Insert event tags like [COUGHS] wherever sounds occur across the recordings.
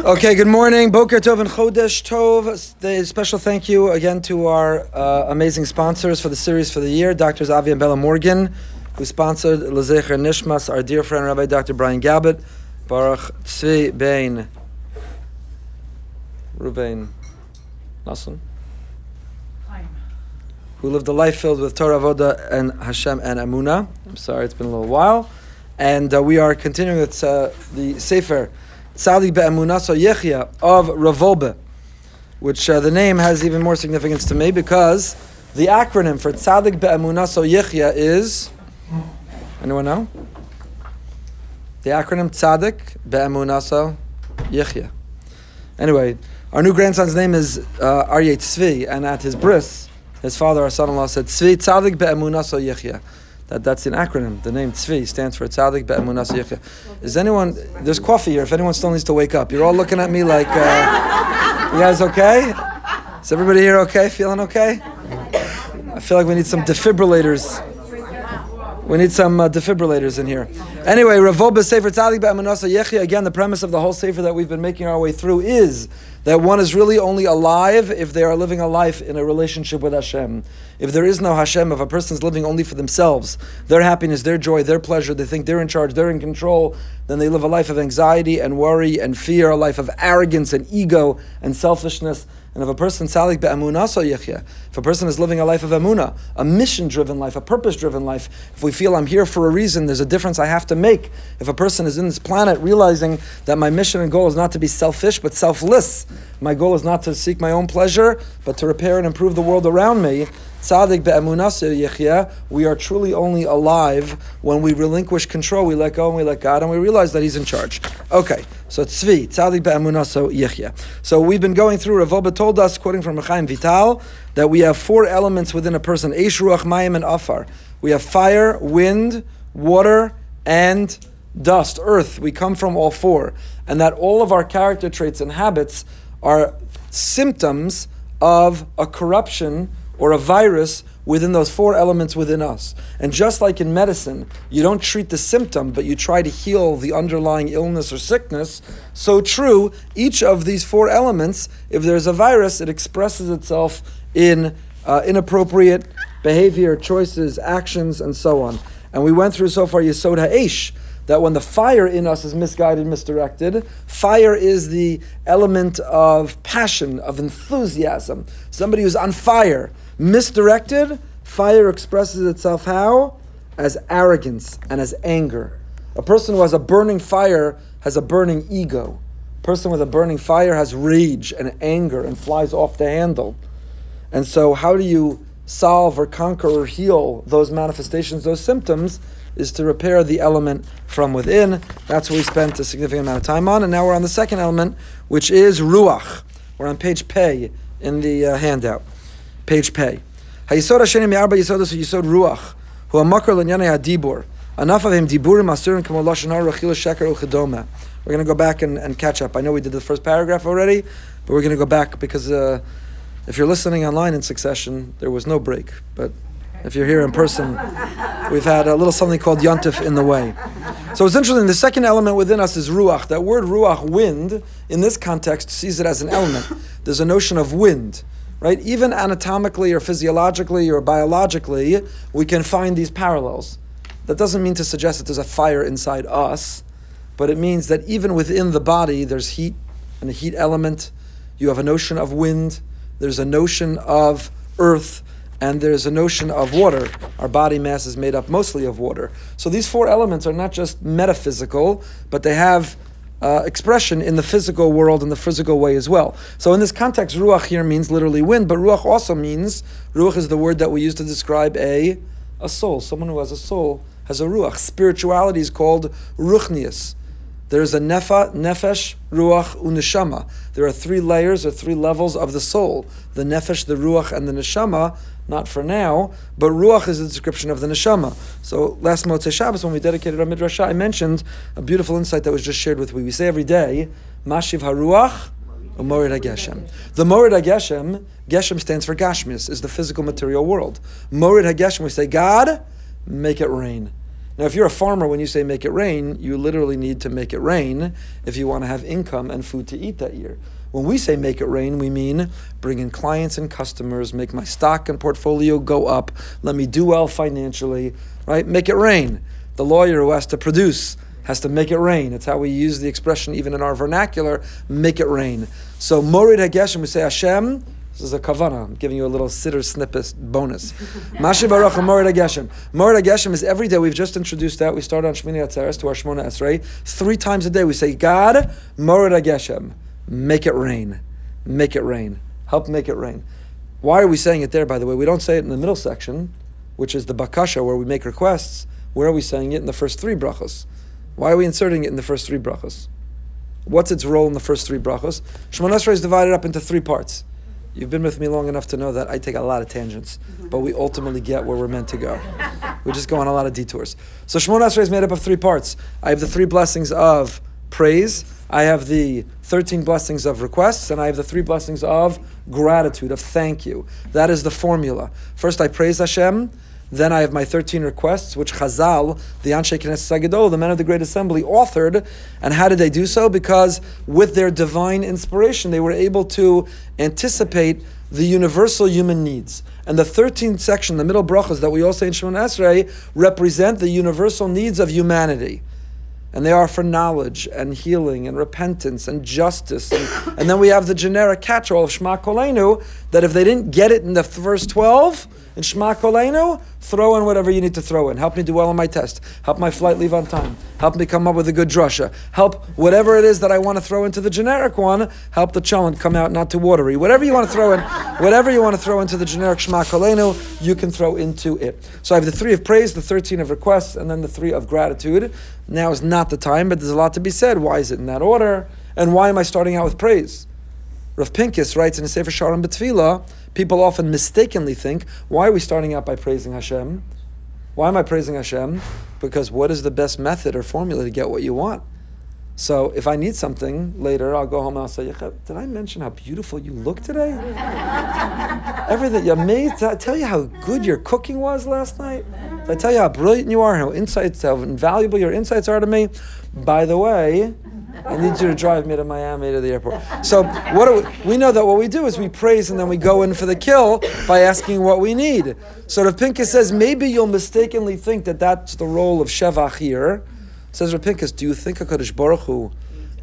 Okay, good morning. Boker Tov and Chodesh Tov. The special thank you again to our uh, amazing sponsors for the series for the year, Doctors Avi and Bella Morgan, who sponsored Lezecher Nishmas, our dear friend Rabbi Dr. Brian Gabbett, Baruch Tzvi Bein, Ruvain Nassim, who lived a life filled with Torah, Voda, and Hashem and Amuna. I'm sorry, it's been a little while. And uh, we are continuing with uh, the Sefer Tzadik Be'emunaso Yechia of Rav Wolbe, which uh, the name has even more significance to me because the acronym for Tzadik Be'emunaso Yechia is. Anyone know? The acronym Tzadik Be'emunaso Yechia. Anyway, our new grandson's name is uh, Aryeh Tzvi, and at his bris, his father, our son-in-law, said Tzvi Tzadik Be'emunaso Yechia. That, that's an acronym. The name Tzvi stands for Tzadik Be'emunas Yechia. Is anyone, there's coffee here if anyone still needs to wake up. You're all looking at me like, uh, you guys okay? Is everybody here okay? Feeling okay? I feel like we need some defibrillators. We need some uh, defibrillators in here. Anyway, Rav Wolbe Sefer Tzadik Be'emunasa Yechia. Again, the premise of the whole Sefer that we've been making our way through is that one is really only alive if they are living a life in a relationship with Hashem. If there is no Hashem, if a person is living only for themselves, their happiness, their joy, their pleasure, they think they're in charge, they're in control, then they live a life of anxiety and worry and fear, a life of arrogance and ego and selfishness. And if a person salik if a person is living a life of amuna, a mission-driven life, a purpose-driven life, if we feel I'm here for a reason, there's a difference I have to make. If a person is in this planet realizing that my mission and goal is not to be selfish but selfless, my goal is not to seek my own pleasure, but to repair and improve the world around me, Tzadik be'emunasir yechya, we are truly only alive when we relinquish control, we let go and we let God, and we realize that He's in charge. Okay, so tzvi, tzadik be'emunaso yechya. So we've been going through, Rav Wolbe told us, quoting from Reb Chaim Vital, that we have four elements within a person, Eish, Ruach, Mayim, and Afar. We have fire, wind, water, and dust, earth. We come from all four. And that all of our character traits and habits are symptoms of a corruption or a virus within those four elements within us. And just like in medicine, you don't treat the symptom, but you try to heal the underlying illness or sickness, so true, each of these four elements, if there's a virus, it expresses itself in uh, inappropriate behavior, choices, actions, and so on. And we went through so far Yesod Ha'esh, that when the fire in us is misguided, misdirected, fire is the element of passion, of enthusiasm. Somebody who's on fire, misdirected, fire expresses itself how? As arrogance and as anger. A person who has a burning fire has a burning ego. A person with a burning fire has rage and anger and flies off the handle. And so, how do you solve or conquer or heal those manifestations, those symptoms? is to repair the element from within. That's what we spent a significant amount of time on. And now we're on the second element, which is Ruach. We're on page Pei in the uh, handout. Page Pei. Hayisod Hashem Yarba Yisodas Yisod Ruach, who amakar l'nyanei hadibur. Enough of him diburim asurim kamo lashon hara sheker uchedoma. We're going to go back and, and catch up. I know we did the first paragraph already, but we're going to go back because uh, if you're listening online in succession, there was no break. But if you're here in person, we've had a little something called yontif in the way. So it's interesting. The second element within us is ruach. That word ruach, wind, in this context, sees it as an element. There's a notion of wind, right? Even anatomically or physiologically or biologically, we can find these parallels. That doesn't mean to suggest that there's a fire inside us, but it means that even within the body, there's heat and a heat element. You have a notion of wind. There's a notion of earth and there's a notion of water. Our body mass is made up mostly of water. So these four elements are not just metaphysical, but they have uh, expression in the physical world in the physical way as well. So in this context, ruach here means literally wind, but ruach also means ruach is the word that we use to describe a a soul. Someone who has a soul has a ruach. Spirituality is called ruchnius. There's a nefa, nefesh, ruach, uneshama. There are three layers or three levels of the soul: the nefesh, the ruach, and the neshama. Not for now, but ruach is a description of the neshama. So last Motzei Shabbos, when we dedicated our midrash, I mentioned a beautiful insight that was just shared with we. We say every day, mashiv haruach. Or Morid HaGeshem. The Morid HaGeshem, Geshem stands for Gashmis, is the physical material world. Morid HaGeshem, we say, God, make it rain. Now, if you're a farmer, when you say make it rain, you literally need to make it rain if you want to have income and food to eat that year. When we say make it rain, we mean bring in clients and customers, make my stock and portfolio go up, let me do well financially, right? Make it rain. The lawyer who has to produce has to make it rain. It's how we use the expression even in our vernacular, make it rain. So Morid Hageshem, we say Hashem, this is a kavana. I'm giving you a little sitter snippet bonus. [LAUGHS] Mashiv Haruach Morid Hageshem. Morid Hageshem is every day. We've just introduced that. We start on Shmini Atzeres to our Shmona Esrei. Three times a day we say, God, Morid Hageshem. Make it rain. Make it rain. Help make it rain. Why are we saying it there, by the way? We don't say it in the middle section, which is the bakasha, where we make requests. Where are we saying it? In the first three brachos. Why are we inserting it in the first three brachos? What's its role in the first three brachos? Shemon Esrei is divided up into three parts. You've been with me long enough to know that I take a lot of tangents, but we ultimately get where we're meant to go. We just go on a lot of detours. So Shemon Esrei is made up of three parts. I have the three blessings of praise, I have the 13 blessings of requests, and I have the three blessings of gratitude, of thank you. That is the formula. First, I praise Hashem. Then I have my 13 requests, which Chazal, the Anshe Knesset Sagidol, the men of the Great Assembly, authored. And how did they do so? Because with their divine inspiration, they were able to anticipate the universal human needs. And the 13th section, the middle brachas that we all say in Shemon Esrei, represent the universal needs of humanity and they are for knowledge and healing and repentance and justice. And, and then we have the generic catch-all of Shema Kolenu, that if they didn't get it in the first 12, in Shema Kolenu, throw in whatever you need to throw in. Help me do well on my test. Help my flight leave on time. Help me come up with a good drasha. Help whatever it is that I want to throw into the generic one, help the cholent come out not too watery. Whatever you want to throw in, whatever you want to throw into the generic Shema Kolenu, you can throw into it. So I have the three of praise, the 13 of requests, and then the three of gratitude. Now is not the time, but there's a lot to be said. Why is it in that order? And why am I starting out with praise? Rav Pincus writes in a Sefer Shalom B'Tfilah, people often mistakenly think, why are we starting out by praising Hashem? Why am I praising Hashem? Because what is the best method or formula to get what you want? So if I need something later, I'll go home and I'll say, did I mention how beautiful you look today? [LAUGHS] Everything, you're amazed. Did I tell you how good your cooking was last night? Did I tell you how brilliant you are, how insights, how invaluable your insights are to me? By the way, I need you to drive me to Miami to the airport. So what do we, we know that what we do is we praise and then we go in for the kill by asking what we need. So the Pincus says maybe you'll mistakenly think that that's the role of Shevach here. Says Rav Pincus, do you think HaKadosh Baruch Hu,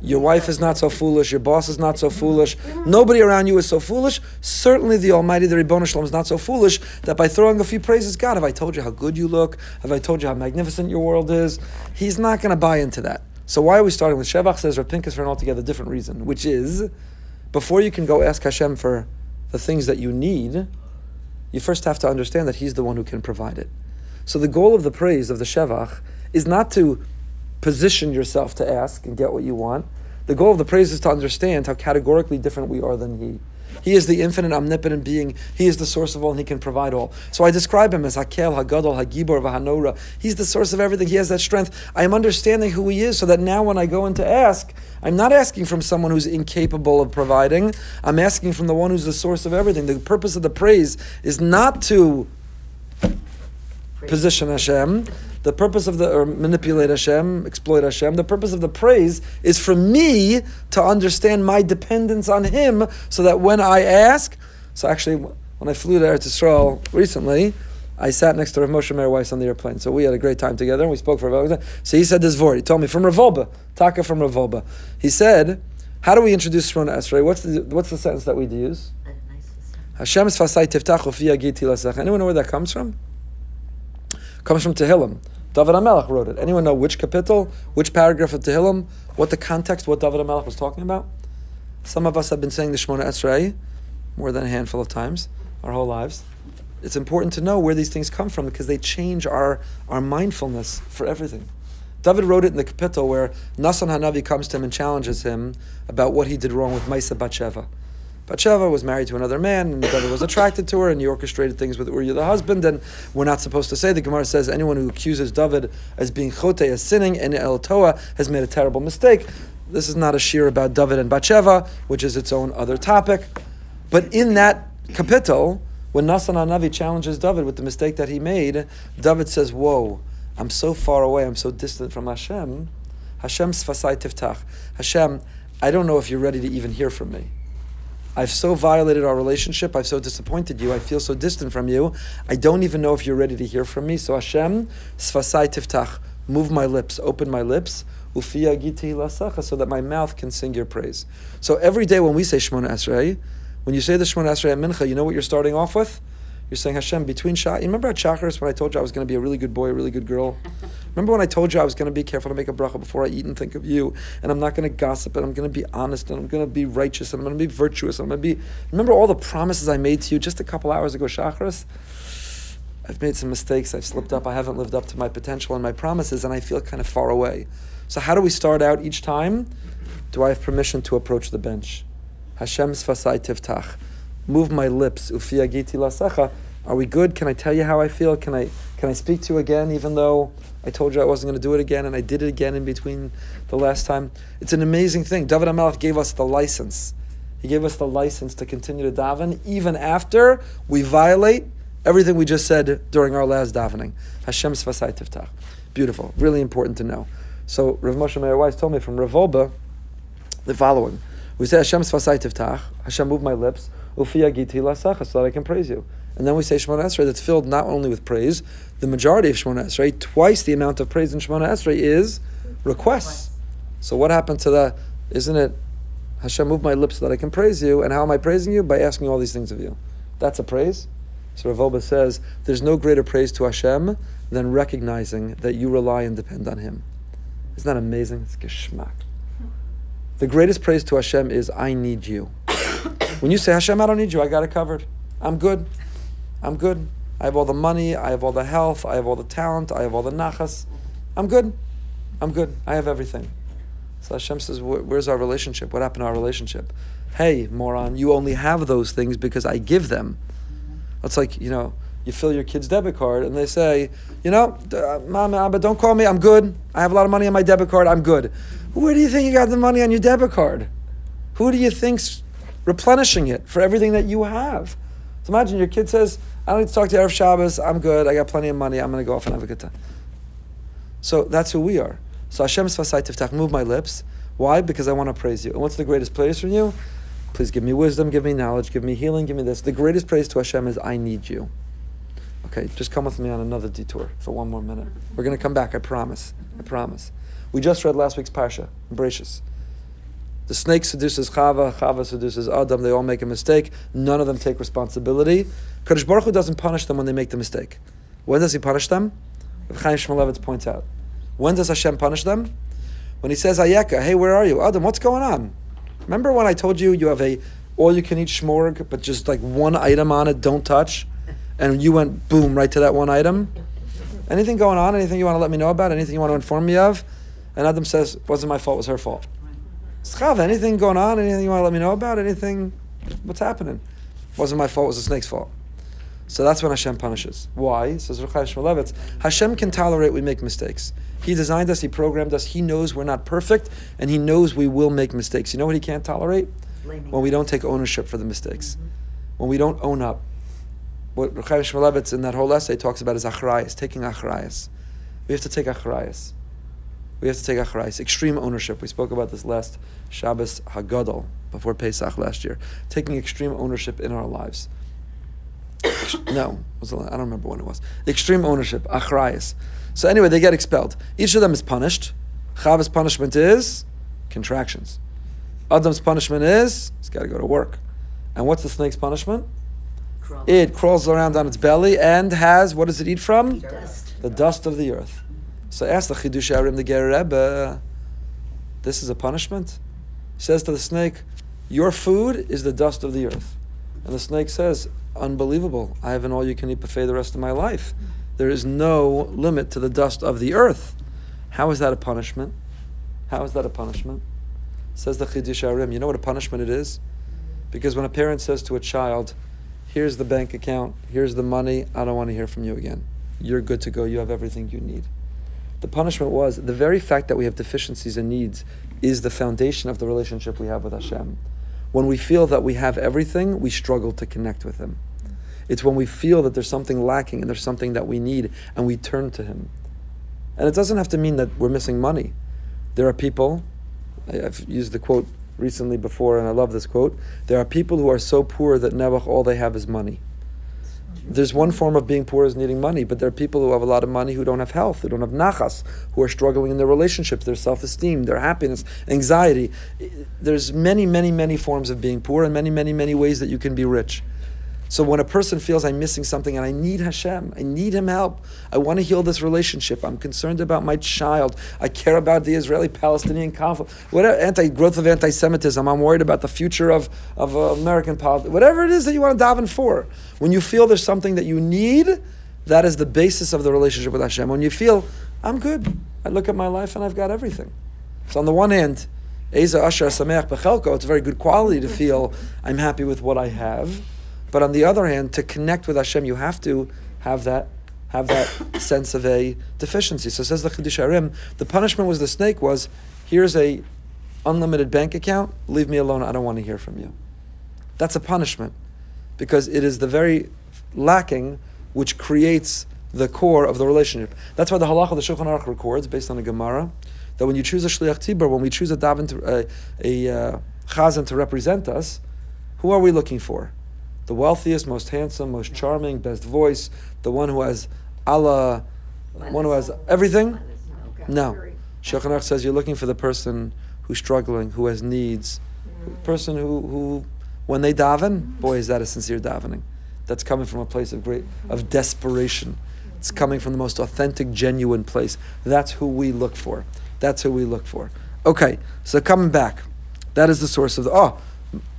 your wife is not so foolish, your boss is not so foolish, nobody around you is so foolish? Certainly the Almighty, the Ribbon Shalom, is not so foolish that by throwing a few praises, God, have I told you how good you look? Have I told you how magnificent your world is? He's not going to buy into that. So why are we starting with Shevach? Says Rav Pincus for an altogether different reason, which is before you can go ask Hashem for the things that you need, you first have to understand that He's the one who can provide it. So the goal of the praise of the Shevach is not to position yourself to ask and get what you want. The goal of the praise is to understand how categorically different we are than He. He is the infinite, omnipotent being. He is the source of all, and He can provide all. So I describe Him as Hakel, Hagadol, Hagibor, Vahanora. He's the source of everything. He has that strength. I am understanding who He is, so that now when I go in to ask, I'm not asking from someone who's incapable of providing. I'm asking from the one who's the source of everything. The purpose of the praise is not to position Hashem. The purpose of the or manipulate Hashem, exploit Hashem. The purpose of the praise is for me to understand my dependence on Him, so that when I ask, so actually when I flew there to Eretz Yisrael recently, I sat next to Rav Moshe Meir Weiss on the airplane. So we had a great time together and we spoke for about So he said this word. He told me from Rav Wolbe, Taka from Rav Wolbe. He said, How do we introduce Shemona Esrei? What's the what's the sentence that we use? Hashem is fasai tiftachu Anyone know where that comes from? Comes from Tehillim. David HaMelech wrote it. Anyone know which capital, which paragraph of Tehillim, what the context, what David HaMelech was talking about? Some of us have been saying the Shemona Esrei more than a handful of times our whole lives. It's important to know where these things come from because they change our, our mindfulness for everything. David wrote it in the capital where Nasan Hanavi comes to him and challenges him about what he did wrong with Maisa Batsheva. Batsheva was married to another man, and David was attracted to her, and he orchestrated things with Uriah the husband. And we're not supposed to say. The Gemara says anyone who accuses David as being chote, as sinning, and El Toa has made a terrible mistake. This is not a shear about David and Batsheva, which is its own other topic. But in that kapitel, when Nasan Navi challenges David with the mistake that he made, David says, "Whoa." I'm so far away, I'm so distant from Hashem. Hashem sfasai tiftach. Hashem, I don't know if you're ready to even hear from me. I've so violated our relationship. I've so disappointed you. I feel so distant from you. I don't even know if you're ready to hear from me. So Hashem, sfasai tiftach, move my lips, open my lips, ufiya giti so that my mouth can sing your praise. So every day when we say Shemona Esrei, when you say the Shemona Esrei Mincha, you know what you're starting off with? You're saying Hashem between Shah. You remember at Shacharis when I told you I was going to be a really good boy, a really good girl? [LAUGHS] remember when I told you I was going to be careful to make a bracha before I eat and think of you, and I'm not going to gossip, and I'm going to be honest, and I'm going to be righteous, and I'm going to be virtuous, and I'm going to be. Remember all the promises I made to you just a couple hours ago, Shacharis? I've made some mistakes. I've slipped up. I haven't lived up to my potential and my promises, and I feel kind of far away. So how do we start out each time? Do I have permission to approach the bench? Hashem's fasai tiftach move my lips. Ufiyagiti lasecha. Are we good? Can I tell you how I feel? Can I can I speak to you again, even though I told you I wasn't going to do it again, and I did it again in between the last time? It's an amazing thing. David Hamelech gave us the license. He gave us the license to continue to daven even after we violate everything we just said during our last davening. Hashem svasai tiftach. Beautiful. Really important to know. So Rav Moshe Meir Weiss told me from Rav Wolbe the following. We say Hashem svasai tiftach. Hashem move my lips so that I can praise you. And then we say Shemona Esrei that's filled not only with praise, the majority of Shemona Esrei, twice the amount of praise in Shemona Esrei is requests. So what happened to that? Isn't it Hashem move my lips so that I can praise you? And how am I praising you? By asking all these things of you. That's a praise. So Rav Wolbe says there's no greater praise to Hashem than recognizing that you rely and depend on Him. Isn't that amazing? It's geschmack. The greatest praise to Hashem is I need you. When you say, Hashem, I don't need you, I got it covered. I'm good. I'm good. I have all the money, I have all the health, I have all the talent, I have all the nachas. I'm good. I'm good. I have everything. So Hashem says, Where's our relationship? What happened to our relationship? Hey, moron, you only have those things because I give them. It's like, you know, you fill your kid's debit card and they say, you know, uh, mom, Abba, don't call me, I'm good. I have a lot of money on my debit card, I'm good. Where do you think you got the money on your debit card? Who do you think's replenishing it for everything that you have. So imagine your kid says, I don't need to talk to you Shabbos, I'm good, I got plenty of money, I'm going to go off and have a good time. So that's who we are. So Hashem Sfasai Tiftach, move my lips. Why? Because I want to praise you. And what's the greatest praise from you? Please give me wisdom, give me knowledge, give me healing, give me this. The greatest praise to Hashem is I need you. Okay, just come with me on another detour for one more minute. We're going to come back, I promise. I promise. We just read last week's Parsha, Bereshis. The snake seduces Chava, Chava seduces Adam. They all make a mistake. None of them take responsibility. Kadosh Baruch Hu doesn't punish them when they make the mistake. When does He punish them? Chaim Shmulevitz points out. When does Hashem punish them? When He says, Ayeka, hey, where are you? Adam, what's going on? Remember when I told you you have a all-you-can-eat shmorg, but just like one item on it, don't touch, and you went boom right to that one item? Anything going on? Anything you want to let me know about? Anything you want to inform me of? And Adam says, wasn't my fault, was her fault. Schav, anything going on? Anything you want to let me know about? Anything? What's happening? Wasn't my fault. It was the snake's fault. So that's when Hashem punishes. Why? Says Rav Chaim Shmulevitz. Hashem can tolerate we make mistakes. He designed us. He programmed us. He knows we're not perfect, and He knows we will make mistakes. You know what He can't tolerate? Blaming. When we don't take ownership for the mistakes. Mm-hmm. When we don't own up. What Rav Chaim Shmulevitz in that whole essay talks about is achrayas, taking achrayas. We have to take achrayas we have to take achrayis, extreme ownership. We spoke about this last Shabbos Hagadol before Pesach last year. Taking extreme ownership in our lives. [COUGHS] no, I don't remember when it was. Extreme ownership, achrayis. So anyway, they get expelled. Each of them is punished. Chava's punishment is contractions. Adam's punishment is he's got to go to work. And what's the snake's punishment? Crawl. It crawls around on its belly and has what does it eat from? Dust. The dust of the earth. So ask the Chiddushei HaRim, the Ger Rebbe, this is a punishment? He says to the snake, Your food is the dust of the earth. And the snake says, Unbelievable. I have an all you can eat buffet the rest of my life. There is no limit to the dust of the earth. How is that a punishment? How is that a punishment? Says the Chiddushei HaRim, you know what a punishment it is? Because when a parent says to a child, Here's the bank account, here's the money, I don't want to hear from you again. You're good to go, you have everything you need. The punishment was the very fact that we have deficiencies and needs is the foundation of the relationship we have with Hashem. When we feel that we have everything, we struggle to connect with Him. It's when we feel that there's something lacking and there's something that we need and we turn to Him. And it doesn't have to mean that we're missing money. There are people, I've used the quote recently before, and I love this quote. There are people who are so poor that never all they have is money. There's one form of being poor is needing money, but there are people who have a lot of money who don't have health, who don't have nachas, who are struggling in their relationships, their self-esteem, their happiness, anxiety. There's many, many, many forms of being poor, and many, many, many ways that you can be rich. So when a person feels I'm missing something and I need Hashem, I need Him help, I want to heal this relationship, I'm concerned about my child, I care about the Israeli-Palestinian conflict, whatever, anti-growth of anti-Semitism, I'm worried about the future of, of uh, American politics, whatever it is that you want to daven for. When you feel there's something that you need, that is the basis of the relationship with Hashem. When you feel, I'm good, I look at my life and I've got everything. So on the one hand, Eza Asher Sameach Bechelko, it's a very good quality to feel I'm happy with what I have. But on the other hand, to connect with Hashem, you have to have that have that [COUGHS] sense of a deficiency. So says the Chiddushei HaRim, the punishment was the snake was, here's a unlimited bank account, leave me alone, I don't want to hear from you. That's a punishment. Because it is the very lacking which creates the core of the relationship. That's why the halacha of the Shulchan Aruch records, based on the Gemara, that when you choose a shliach tzibur, when we choose a davin, to, a, a uh, chazan to represent us, who are we looking for? The wealthiest, most handsome, most charming, best voice, the one who has Allah, one who has everything? No. Shulchan says you're looking for the person who's struggling, who has needs, person who, who, when they daven, boy, is that a sincere davening. That's coming from a place of great, of desperation. It's coming from the most authentic, genuine place. That's who we look for. That's who we look for. Okay, so coming back, that is the source of the. Oh,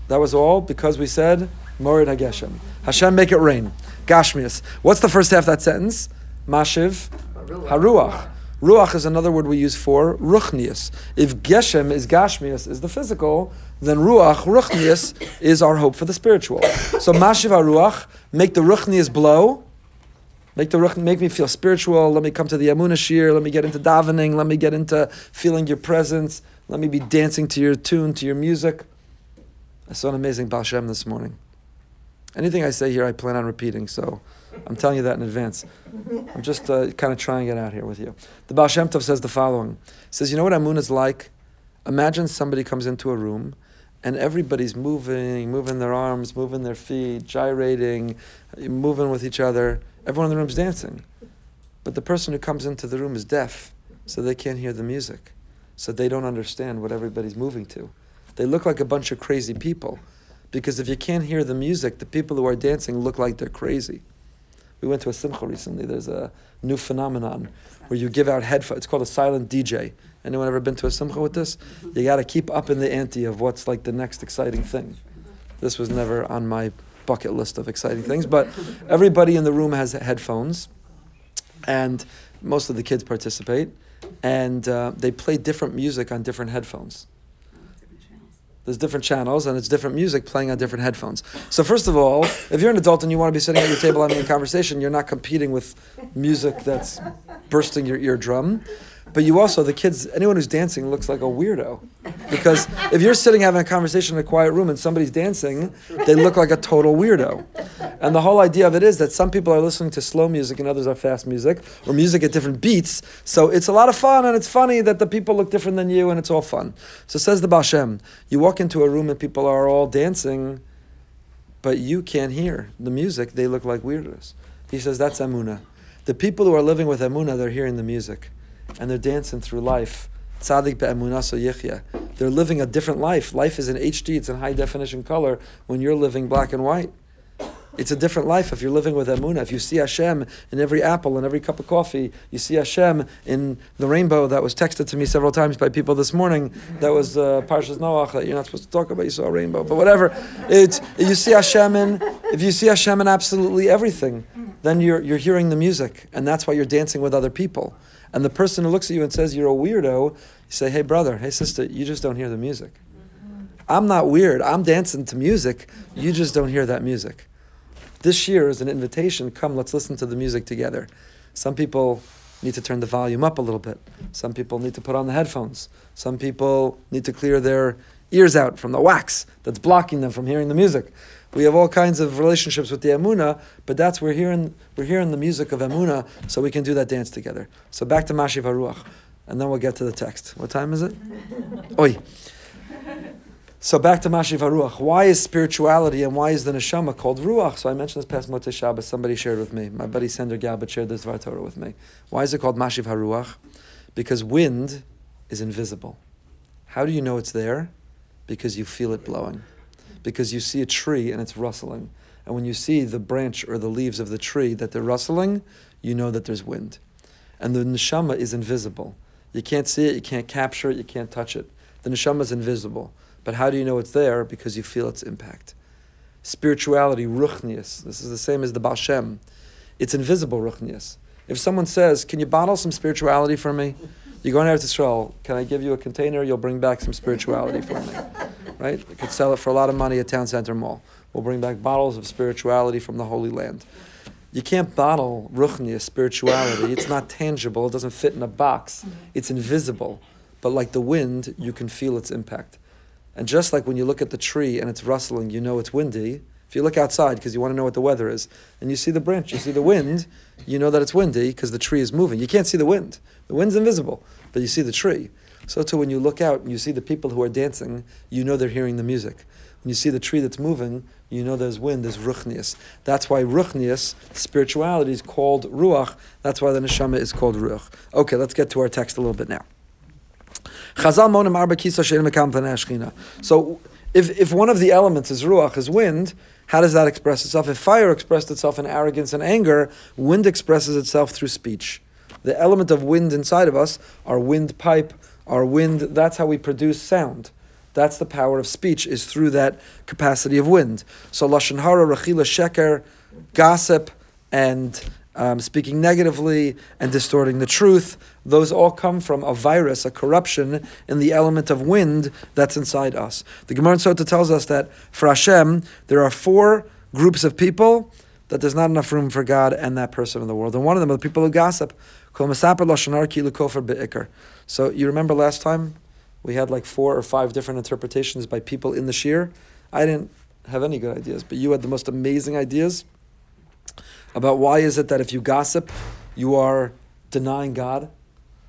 that was all because we said Morid Hageshem. Hashem make it rain. Gashmias. What's the first half of that sentence? Mashiv Haruach. Ruach is another word we use for ruchnius. If Geshem is Gashmias, is the physical, then Ruach, ruchnius, is our hope for the spiritual. So Mashiv Haruach, make the ruchnius blow, Make the ruch, make me feel spiritual. Let me come to the Amunah Shir. Let me get into davening. Let me get into feeling your presence. Let me be dancing to your tune, to your music. I saw an amazing Baal Shem this morning. Anything I say here, I plan on repeating, so I'm telling you that in advance. I'm just uh, kind of trying it out here with you. The Baal Shem Tov says the following. He says, you know what Amun is like? Imagine somebody comes into a room and everybody's moving, moving their arms, moving their feet, gyrating, moving with each other. Everyone in the room's dancing. But the person who comes into the room is deaf, so they can't hear the music. So they don't understand what everybody's moving to. They look like a bunch of crazy people because if you can't hear the music, the people who are dancing look like they're crazy. We went to a simcha recently. There's a new phenomenon where you give out headphones. It's called a silent DJ. Anyone ever been to a simcha with this? You got to keep up in the ante of what's like the next exciting thing. This was never on my bucket list of exciting things, but everybody in the room has headphones, and most of the kids participate, and uh, they play different music on different headphones. There's different channels and it's different music playing on different headphones. So first of all, if you're an adult and you want to be sitting at your table having a conversation, you're not competing with music that's bursting your eardrum. But you also, the kids, anyone who's dancing looks like a weirdo. Because if you're sitting having a conversation in a quiet room and somebody's dancing, they look like a total weirdo. And the whole idea of it is that some people are listening to slow music and others are fast music, or music at different beats. So it's a lot of fun and it's funny that the people look different than you and it's all fun. So says the Baal Shem, you walk into a room and people are all dancing, but you can't hear the music, they look like weirdos. He says that's Amuna. The people who are living with Amuna, they're hearing the music and they're dancing through life. Tzaddik be'emunaso yichya. They're living a different life. Life is in HD, it's in high definition color when you're living black and white. It's a different life if you're living with Emunah. If you see Hashem in every apple and every cup of coffee, you see Hashem in the rainbow that was texted to me several times by people this morning. That was uh, Parshas Noach that you're not supposed to talk about. You saw a rainbow, but whatever. It, you see Hashem in, if you see Hashem in absolutely everything, then you're, you're hearing the music, and that's why you're dancing with other people. And the person who looks at you and says you're a weirdo, you say, hey brother, hey sister, you just don't hear the music. Mm-hmm. I'm not weird. I'm dancing to music. You just don't hear that music. This year is an invitation. Come, let's listen to the music together. Some people need to turn the volume up a little bit. Some people need to put on the headphones. Some people need to clear their ears out from the wax that's blocking them from hearing the music. We have all kinds of relationships with the Amuna, but that's we're hearing we're hearing the music of Amuna, so we can do that dance together. So back to Mashiv Haruach, and then we'll get to the text. What time is it? [LAUGHS] Oi. So back to Mashiv Haruach. Why is spirituality and why is the neshama called ruach? So I mentioned this past Motzei Shabbos. Somebody shared with me. My buddy Sender Galbert shared this Dvar Torah with me. Why is it called Mashiv Haruach? Because wind is invisible. How do you know it's there? Because you feel it blowing. Because you see a tree and it's rustling. And when you see the branch or the leaves of the tree that they're rustling, you know that there's wind. And the neshama is invisible. You can't see it, you can't capture it, you can't touch it. The neshama is invisible. But how do you know it's there? Because you feel its impact. Spirituality, ruchnius, this is the same as the Baal Shem. It's invisible ruchnius. If someone says, Can you bottle some spirituality for me? You're going to Israel. Can I give you a container? You'll bring back some spirituality for me. [LAUGHS] Right? You could sell it for a lot of money at Town Center Mall. We'll bring back bottles of spirituality from the Holy Land. You can't bottle ruchnius, spirituality. It's not tangible. It doesn't fit in a box. It's invisible. But like the wind, you can feel its impact. And just like when you look at the tree and it's rustling, you know it's windy. If you look outside because you want to know what the weather is, and you see the branch, you see the wind, you know that it's windy because the tree is moving. You can't see the wind. The wind's invisible, but you see the tree. So too, when you look out and you see the people who are dancing, you know they're hearing the music. When you see the tree that's moving, you know there's wind, there's ruchnius. That's why ruchnius, spirituality, is called ruach. That's why the neshama is called ruach. Okay, let's get to our text a little bit now. Chazal monim arba So if, if one of the elements is ruach, is wind, how does that express itself? If fire expressed itself in arrogance and anger, wind expresses itself through speech. The element of wind inside of us, our windpipe, our wind, that's how we produce sound. That's the power of speech, is through that capacity of wind. So Lashon Hara, Rachila Sheker, gossip, and um, speaking negatively and distorting the truth, those all come from a virus, a corruption in the element of wind that's inside us. The Gemara in Sota tells us that for Hashem, there are four groups of people that there's not enough room for God and that person in the world. And one of them are the people who gossip. So you remember last time we had like four or five different interpretations by people in the Shir? I didn't have any good ideas, but you had the most amazing ideas about why is it that if you gossip, you are denying God.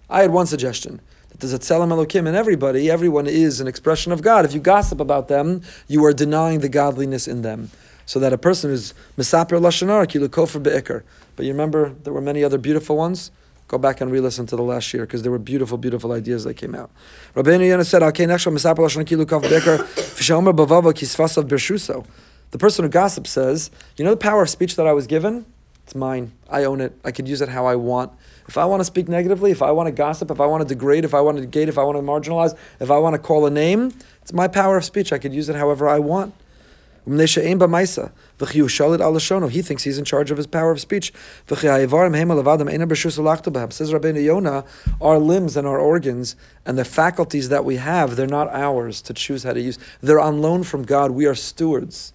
I had one suggestion that there's a tzelem elokim in everybody. Everyone is an expression of God. If you gossip about them, you are denying the godliness in them. So that a person who's misaper lashanar kilukofer beikar. But you remember there were many other beautiful ones. Go back and re-listen to the last year because there were beautiful, beautiful ideas that came out. Rabbeinu Yonah said. [LAUGHS] The person who gossips says, "You know the power of speech that I was given." It's mine. I own it. I could use it how I want. If I want to speak negatively, if I want to gossip, if I want to degrade, if I want to negate, if I want to marginalize, if I want to call a name, it's my power of speech. I could use it however I want. Um he thinks he's in charge of his power of speech. Says Rabbeinu Yonah, our limbs and our organs and the faculties that we have, they're not ours to choose how to use. They're on loan from God. We are stewards.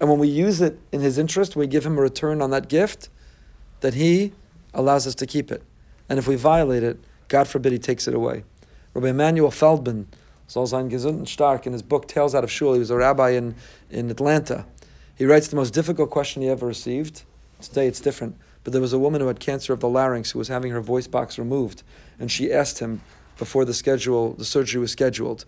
And when we use it in His interest, we give Him a return on that gift, that He allows us to keep it. And if we violate it, God forbid He takes it away. Rabbi Emanuel Feldman, soll sein gesund stark, in his book Tales Out of Shul, he was a rabbi in, in Atlanta. He writes the most difficult question he ever received. Today it's different. But there was a woman who had cancer of the larynx who was having her voice box removed. And she asked him before the schedule, the surgery was scheduled,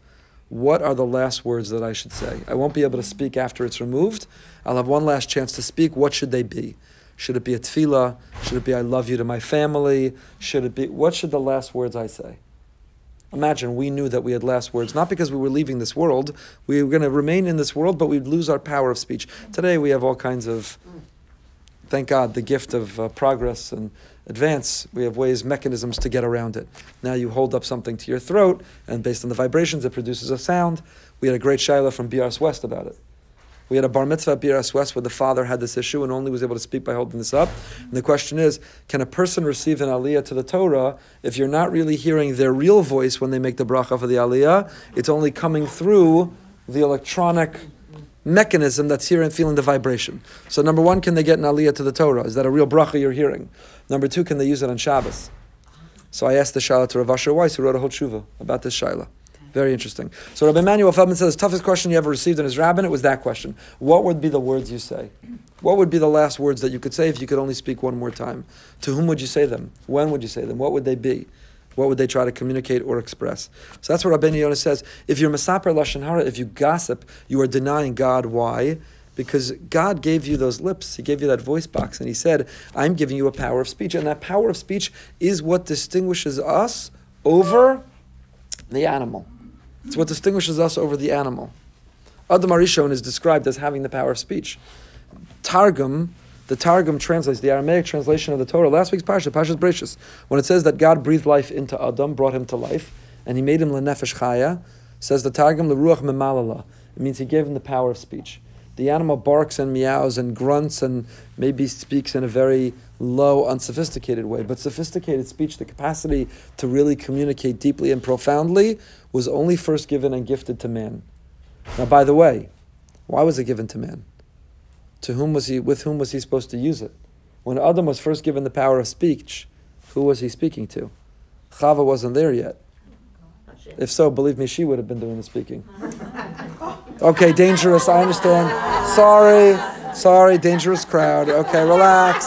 what are the last words that I should say? I won't be able to speak after it's removed. I'll have one last chance to speak. What should they be? Should it be a tefillah? Should it be I love you to my family? Should it be what should the last words I say? Imagine we knew that we had last words, not because we were leaving this world. We were going to remain in this world, but we'd lose our power of speech. Today we have all kinds of, thank God, the gift of uh, progress and advance, we have ways, mechanisms to get around it. Now you hold up something to your throat, and based on the vibrations, it produces a sound. We had a great shaila from BRS West about it. We had a bar mitzvah at BRS West where the father had this issue and only was able to speak by holding this up. And the question is, can a person receive an aliyah to the Torah if you're not really hearing their real voice when they make the bracha for the aliyah? It's only coming through the electronic mechanism that's hearing, feeling the vibration. So number one, can they get an aliyah to the Torah? Is that a real bracha you're hearing? Number two, can they use it on Shabbos? So I asked the Shaila to Rav Asher Weiss, who wrote a whole tshuva about this Shaila. Very interesting. So Rabbi Emanuel Feldman says, toughest question you ever received in his rabbin, it was that question. What would be the words you say? What would be the last words that you could say if you could only speak one more time? To whom would you say them? When would you say them? What would they be? What would they try to communicate or express? So that's what Rabbi Yonah says. If you're Masaper Lashon Hara, if you gossip, you are denying God. Why? Because God gave you those lips, He gave you that voice box, and He said, I'm giving you a power of speech. And that power of speech is what distinguishes us over the animal. It's what distinguishes us over the animal. Adam Arishon is described as having the power of speech. Targum, the Targum translates the Aramaic translation of the Torah. Last week's parsha, Parshas Bereshis, when it says that God breathed life into Adam, brought him to life, and He made him lenefesh chaya, says the Targum leruach memalala. It means He gave him the power of speech. The animal barks and meows and grunts and maybe speaks in a very low, unsophisticated way. But sophisticated speech, the capacity to really communicate deeply and profoundly, was only first given and gifted to man. Now, by the way, why was it given to man? To whom was he? With whom was he supposed to use it? When Adam was first given the power of speech, who was he speaking to? Chava wasn't there yet. If so, believe me, she would have been doing the speaking. [LAUGHS] Okay, dangerous. I understand. Sorry, sorry, dangerous crowd. Okay, relax.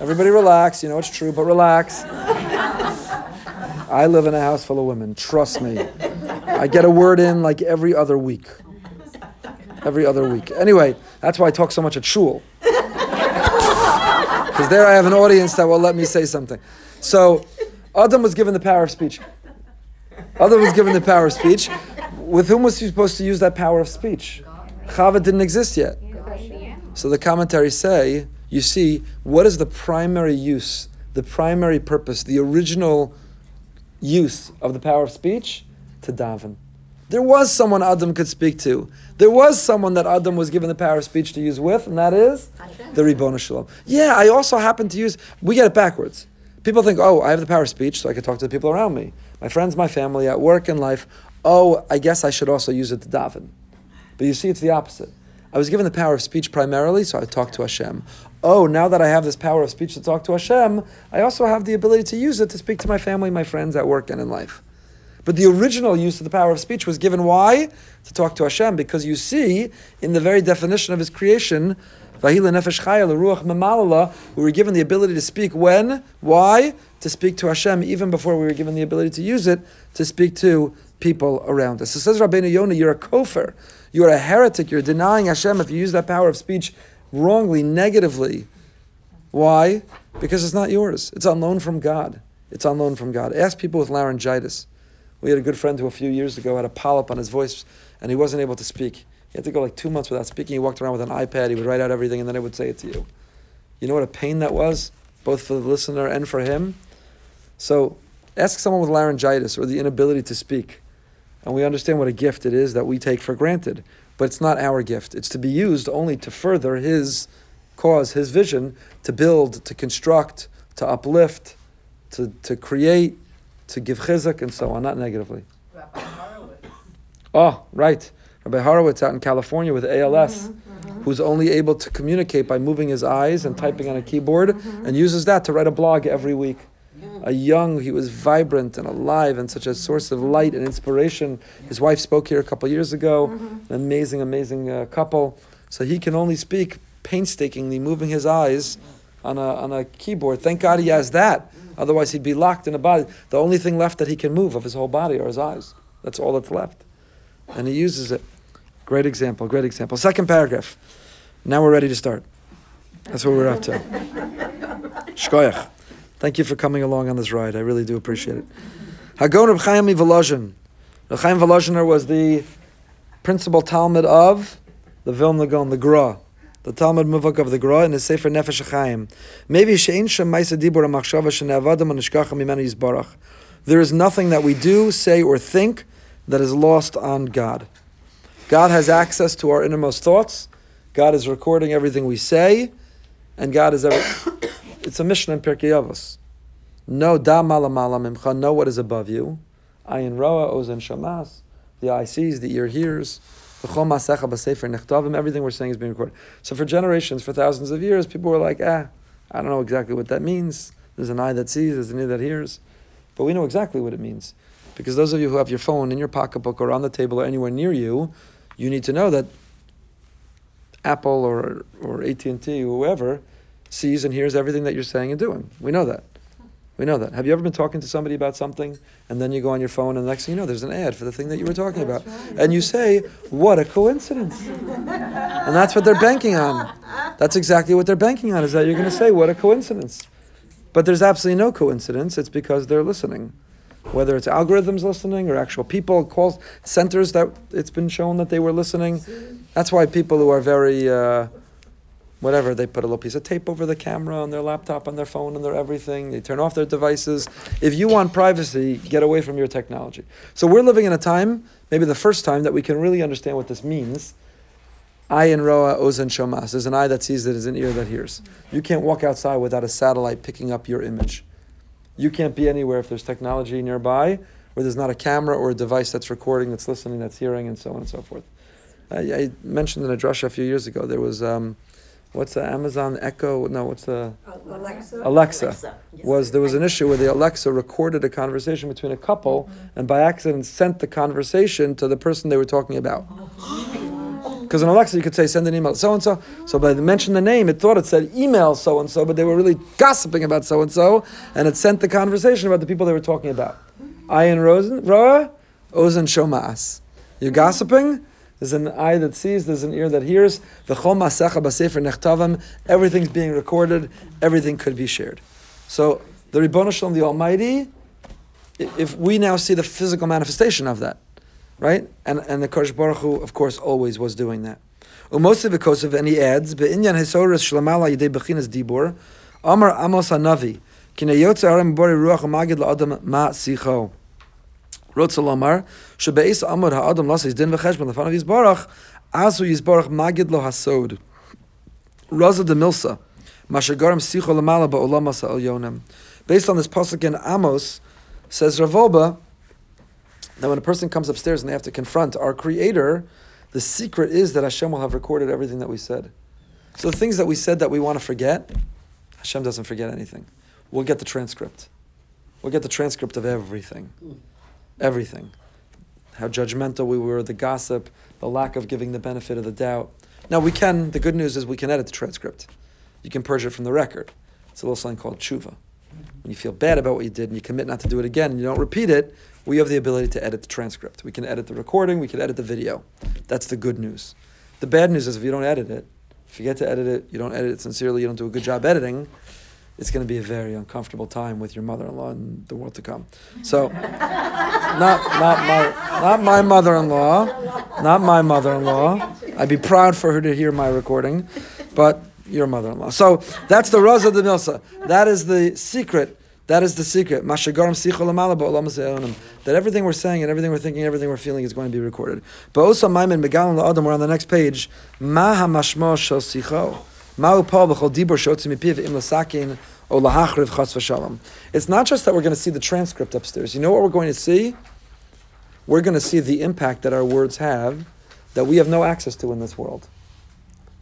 Everybody relax. You know it's true, but relax. I live in a house full of women. Trust me. I get a word in like every other week. Every other week. Anyway, that's why I talk so much at shul. Because there I have an audience that will let me say something. So, Adam was given the power of speech. Adam was given the power of speech. With whom was he supposed to use that power of speech? Chava didn't exist yet. So the commentaries say, you see, what is the primary use, the primary purpose, the original use of the power of speech? To daven. There was someone Adam could speak to. There was someone that Adam was given the power of speech to use with, and that is the Ribbon Shalom. Yeah, I also happen to use, we get it backwards. People think, oh, I have the power of speech, so I can talk to the people around me. My friends, my family, at work, in life. Oh, I guess I should also use it to daven. But you see, it's the opposite. I was given the power of speech primarily, so I talk to Hashem. Oh, now that I have this power of speech to talk to Hashem, I also have the ability to use it to speak to my family, my friends at work, and in life. But the original use of the power of speech was given why? To talk to Hashem, because you see, in the very definition of His creation, Vahila nefesh ruach memalala, we were given the ability to speak when? Why? To speak to Hashem, even before we were given the ability to use it to speak to people around us. So says Rabbeinu Yonah, you're a kofar, you're a heretic, you're denying Hashem if you use that power of speech wrongly, negatively. Why? Because it's not yours. It's on loan from God. It's on loan from God. Ask people with laryngitis. We had a good friend who a few years ago had a polyp on his voice and he wasn't able to speak. He had to go like two months without speaking. He walked around with an iPad. He would write out everything and then I would say it to you. You know what a pain that was, both for the listener and for him? So ask someone with laryngitis or the inability to speak. And we understand what a gift it is that we take for granted. But it's not our gift. It's to be used only to further his cause, his vision, to build, to construct, to uplift, to, to create, to give chizuk and so on, not negatively. Rabbi Horowitz. Oh, right. Rabbi Horowitz out in California with ALS, mm-hmm, mm-hmm. who's only able to communicate by moving his eyes and typing on a keyboard, mm-hmm, and uses that to write a blog every week. A young, he was vibrant and alive and such a source of light and inspiration. His wife spoke here a couple years ago, an amazing, amazing uh, couple. So he can only speak painstakingly, moving his eyes on a, on a keyboard. Thank God he has that. Otherwise, he'd be locked in a body. The only thing left that he can move of his whole body are his eyes. That's all that's left. And he uses it. Great example, great example. Second paragraph. Now we're ready to start. That's what we're up to. [LAUGHS] Shkoyach. Thank you for coming along on this ride. I really do appreciate it. Hagon Reb Chaim Volozhin. Reb Chaim Volozhiner was the principal Talmud of the Vilna Gaon, the Gra the Talmud Muvak of the Gra in the Sefer Nefesh HaChaim. Maybe she'ein shem ma'isa dibur ha'machshava shene'avadim ha'nishkacha mimenu yizbarach. There is nothing that we do, say, or think that is lost on God. God has access to our innermost thoughts. God is recording everything we say, and God is every. It's a mission in Pirkei Avos. Know da mala mala mimcha. Know what is above you. Ayin roa ozen shamas. The eye sees, the ear hears. Everything we're saying is being recorded. So for generations, for thousands of years, people were like, ah, I don't know exactly what that means. There's an eye that sees, there's an ear that hears. But we know exactly what it means. Because those of you who have your phone in your pocketbook or on the table or anywhere near you, you need to know that Apple or, or AT&T, whoever, sees and hears everything that you're saying and doing. We know that. We know that. Have you ever been talking to somebody about something and then you go on your phone and the next thing you know, there's an ad for the thing that you were talking about. And you say, what a coincidence. and that's what they're banking on. That's exactly what they're banking on, is that you're going to say, what a coincidence. But there's absolutely no coincidence. It's because they're listening. Whether it's algorithms listening or actual people, call centers that it's been shown that they were listening. That's why people who are very... Uh, whatever, they put a little piece of tape over the camera on their laptop, on their phone, on their everything. They turn off their devices. If you want privacy, get away from your technology. So we're living in a time, maybe the first time, that we can really understand what this means. Ayin roa ozen shomas. There's an eye that sees, there's an ear that hears. You can't walk outside without a satellite picking up your image. You can't be anywhere if there's technology nearby where there's not a camera or a device that's recording, that's listening, that's hearing, and so on and so forth. I, I mentioned in a drasha a few years ago, there was... Um, what's the Amazon Echo? No, what's the Alexa. Alexa? Alexa, yes. Was there was an issue where the Alexa recorded a conversation between a couple and by accident sent the conversation to the person they were talking about. Because in Alexa you could say send an email to so and so. So by mention the name, it thought it said email so and so, but they were really gossiping about so and so, and it sent the conversation about the people they were talking about. Ayin Rosen Roa Ozen Shomas. You're gossiping. There's an eye that sees, there's an ear that hears. Everything's being recorded, everything could be shared. So the Ribbon Shalom, the Almighty, if we now see the physical manifestation of that, right? And and the Kadosh Baruch Hu, of course, always was doing that. Umosiv of and he adds, Be'inyan Hesoris Shlamala Yidei Bechinas Dibur, Amar Amos Hanavi, Kinayotze Aram Bori Ruach Magid La'adam Ma Sicho wrote Salomar, Shabeis Amud Ha'adam Lassis Din V'Cheshbon, the fan of Yisbarach, Asu Yisbarach Magid Lo Hasod, Raza de Milsa, Mashagaram Sicho Lamala Ba'olam Asa'al Yonim. Based on this pasuk in Amos, says Rav Wolbe, that when a person comes upstairs and they have to confront our Creator, the secret is that Hashem will have recorded everything that we said. So the things that we said that we want to forget, Hashem doesn't forget anything. We'll get the transcript. We'll get the transcript of everything everything. How judgmental we were, the gossip, the lack of giving the benefit of the doubt. Now we can, the good news is we can edit the transcript. You can purge it from the record. It's a little something called tshuva. When you feel bad about what you did and you commit not to do it again and you don't repeat it, we have the ability to edit the transcript. We can edit the recording, we can edit the video. That's the good news. The bad news is if you don't edit it, if you get to edit it, you don't edit it sincerely, you don't do a good job editing, it's going to be a very uncomfortable time with your mother-in-law in the world to come. [LAUGHS] So, not not my not my mother-in-law, not my mother-in-law. I'd be proud for her to hear my recording, but your mother-in-law. So that's the Raza de Milsa. That is the secret. That is the secret. Mashagaram sicho lamala ba'olam ha'ze'onim. That everything we're saying and everything we're thinking, everything we're feeling is going to be recorded. Ba'osa maimin megalim la'adam. We're on the next page. Ma ha'mashmo shel It's not just that we're going to see the transcript upstairs. You know what we're going to see? We're going to see the impact that our words have that we have no access to in this world.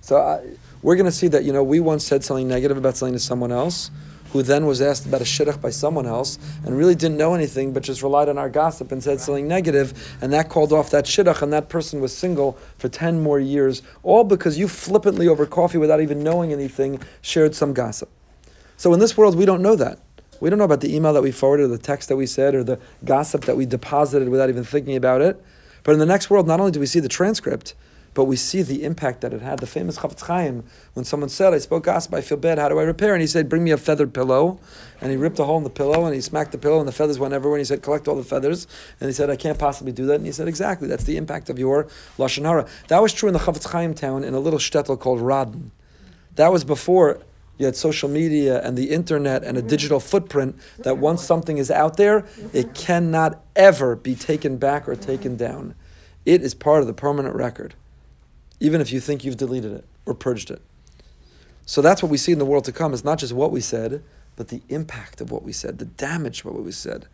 So I, we're going to see that, you know, we once said something negative about something to someone else, who then was asked about a shidduch by someone else, and really didn't know anything, but just relied on our gossip and said something negative, and that called off that shidduch, and that person was single for 10 more years, all because you flippantly over coffee without even knowing anything shared some gossip. So in this world, we don't know that. We don't know about the email that we forwarded, or the text that we said, or the gossip that we deposited without even thinking about it. But in the next world, not only do we see the transcript, but we see the impact that it had. The famous Chafetz Chaim, when someone said, I spoke gossip, I feel bad, how do I repair? And he said, bring me a feathered pillow. And he ripped a hole in the pillow and he smacked the pillow and the feathers went everywhere. And he said, collect all the feathers. And he said, I can't possibly do that. And he said, exactly, that's the impact of your Lashon Hara. That was true in the Chafetz Chaim town in a little shtetl called Radin. That was before you had social media and the internet and a digital footprint that once something is out there, it cannot ever be taken back or taken down. It is part of the permanent record, even if you think you've deleted it or purged it. So that's what we see in the world to come is not just what we said, but the impact of what we said, the damage of what we said,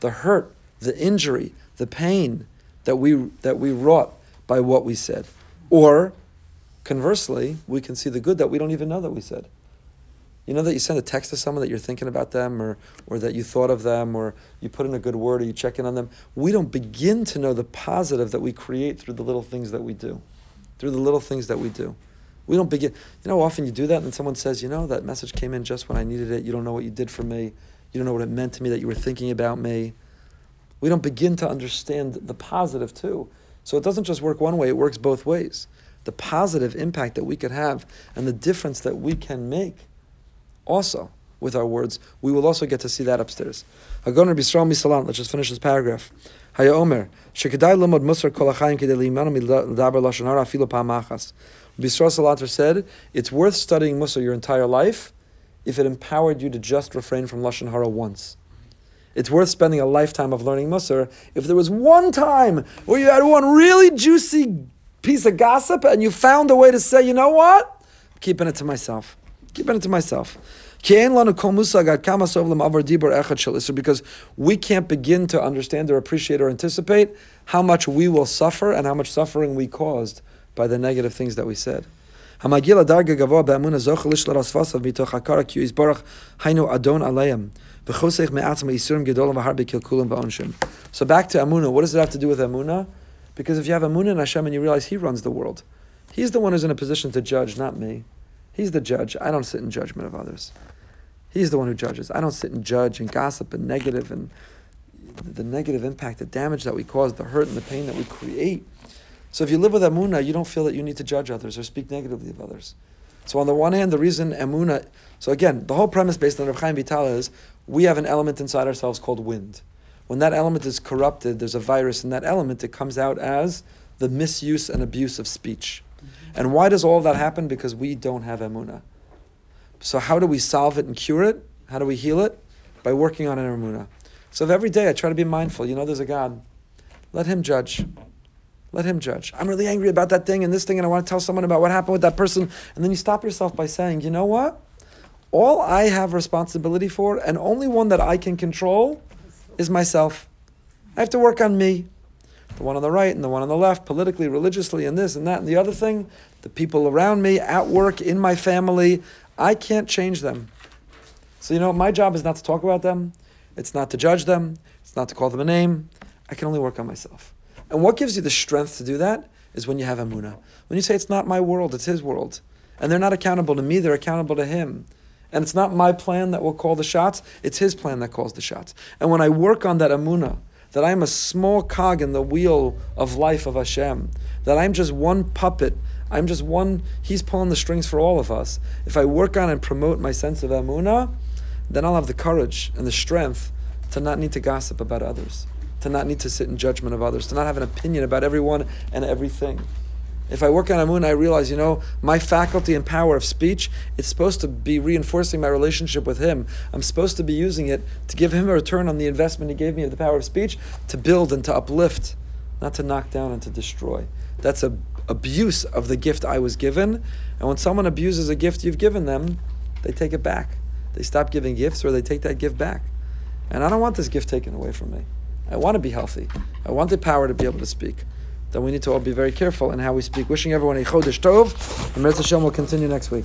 the hurt, the injury, the pain that we that we wrought by what we said. Or conversely, we can see the good that we don't even know that we said. You know that you send a text to someone that you're thinking about them or, or that you thought of them or you put in a good word or you check in on them. We don't begin to know the positive that we create through the little things that we do. Through the little things that we do. We don't begin, you know, often you do that and someone says, you know, that message came in just when I needed it. You don't know what you did for me. You don't know what it meant to me that you were thinking about me. We don't begin to understand the positive too. So it doesn't just work one way, it works both ways. The positive impact that we could have and the difference that we can make also with our words, we will also get to see that upstairs. Hagoner Bisrael Misalan, let's just finish this paragraph. Haya Omer, Shekadai Limod Musar Kol HaChayim Kedei Limanu Midaber Lashon Hara Pa'amachas. Reb Yisrael said, it's worth studying Musar your entire life if it empowered you to just refrain from Lashon Hara once. It's worth spending a lifetime of learning Musar if there was one time where you had one really juicy piece of gossip and you found a way to say, you know what? I'm keeping it to myself. Keeping it to myself. Because we can't begin to understand or appreciate or anticipate how much we will suffer and how much suffering we caused by the negative things that we said. המגיע לדרגה גבוה באמונה זוכה לשלר הספסיו מתוך הכרה כי הוא יסברך היינו אדון עליהם וחוסך מעצם הייסורים גדולים והרבה קלקולים ועונשם. So back to Amuna, what does it have to do with Amuna? Because if you have Amuna in Hashem and you realize He runs the world, He's the one who's in a position to judge, not me. He's the judge. I don't sit in judgment of others. He's the one who judges. I don't sit and judge and gossip and negative and the negative impact, the damage that we cause, the hurt and the pain that we create. So if you live with Amuna, you don't feel that you need to judge others or speak negatively of others. So on the one hand, the reason Amuna, so again, the whole premise based on Rav Chaim Vital is we have an element inside ourselves called wind. When that element is corrupted, there's a virus in that element, it comes out as the misuse and abuse of speech. And why does all of that happen? Because we don't have Amuna. So how do we solve it and cure it? How do we heal it? By working on an Amuna. So if every day I try to be mindful, you know there's a God, let Him judge. Let him judge. I'm really angry about that thing and this thing, and I want to tell someone about what happened with that person. And then you stop yourself by saying, you know what? All I have responsibility for, and only one that I can control, is myself. I have to work on me. The one on the right and the one on the left, politically, religiously, and this and that and the other thing, the people around me, at work, in my family, I can't change them. So, you know, my job is not to talk about them, it's not to judge them, it's not to call them a name. I can only work on myself. And what gives you the strength to do that is when you have Amuna. When you say it's not my world, it's his world. And they're not accountable to me, they're accountable to him. And it's not my plan that will call the shots, it's his plan that calls the shots. And when I work on that Amuna, that I'm a small cog in the wheel of life of Hashem, that I'm just one puppet, I'm just one, he's pulling the strings for all of us. If I work on and promote my sense of Amuna, then I'll have the courage and the strength to not need to gossip about others to not need to sit in judgment of others, to not have an opinion about everyone and everything. If I work on Amun, I realize, you know, my faculty and power of speech, it's supposed to be reinforcing my relationship with Him. I'm supposed to be using it to give Him a return on the investment He gave me of the power of speech, to build and to uplift, not to knock down and to destroy. That's a abuse of the gift I was given. And when someone abuses a gift you've given them, they take it back. They stop giving gifts or they take that gift back. And I don't want this gift taken away from me. I want to be healthy. I want the power to be able to speak. Then we need to all be very careful in how we speak. Wishing everyone a Chodesh Tov, and Mirza Hashem will continue next week.